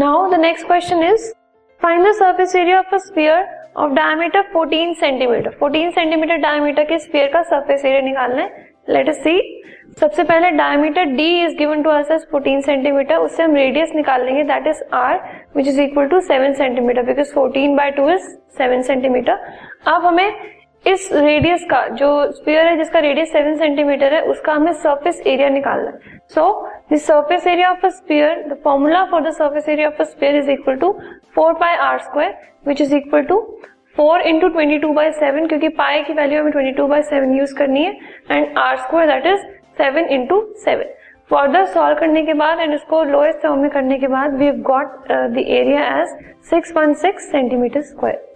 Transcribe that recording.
Now the next question is find the surface area of a sphere of diameter 14 centimetre 14 centimetre diameter के sphere का surface area निकालना है. Let us see सबसे पहले diameter D is given to us as 14 centimetre उससे हम radius निकाल लेंगे. That is R which is equal to 7 centimetre because 14 by 2 is 7 centimetre अब हमें इस रेडियस का, जो स्पीयर है, जिसका रेडियस 7 सेंटीमीटर है, उसका हमें सरफेस एरिया निकालना है। So the surface area of a sphere the formula for the surface area of a sphere is equal to 4 pi R square which is equal to four into twenty two by seven क्योंकि pi की value हमें twenty two by seven use करनी है and R square that is seven into seven further solve करने के बाद and इसको lowest form में करने के बाद we have got the area as six one six centimetre square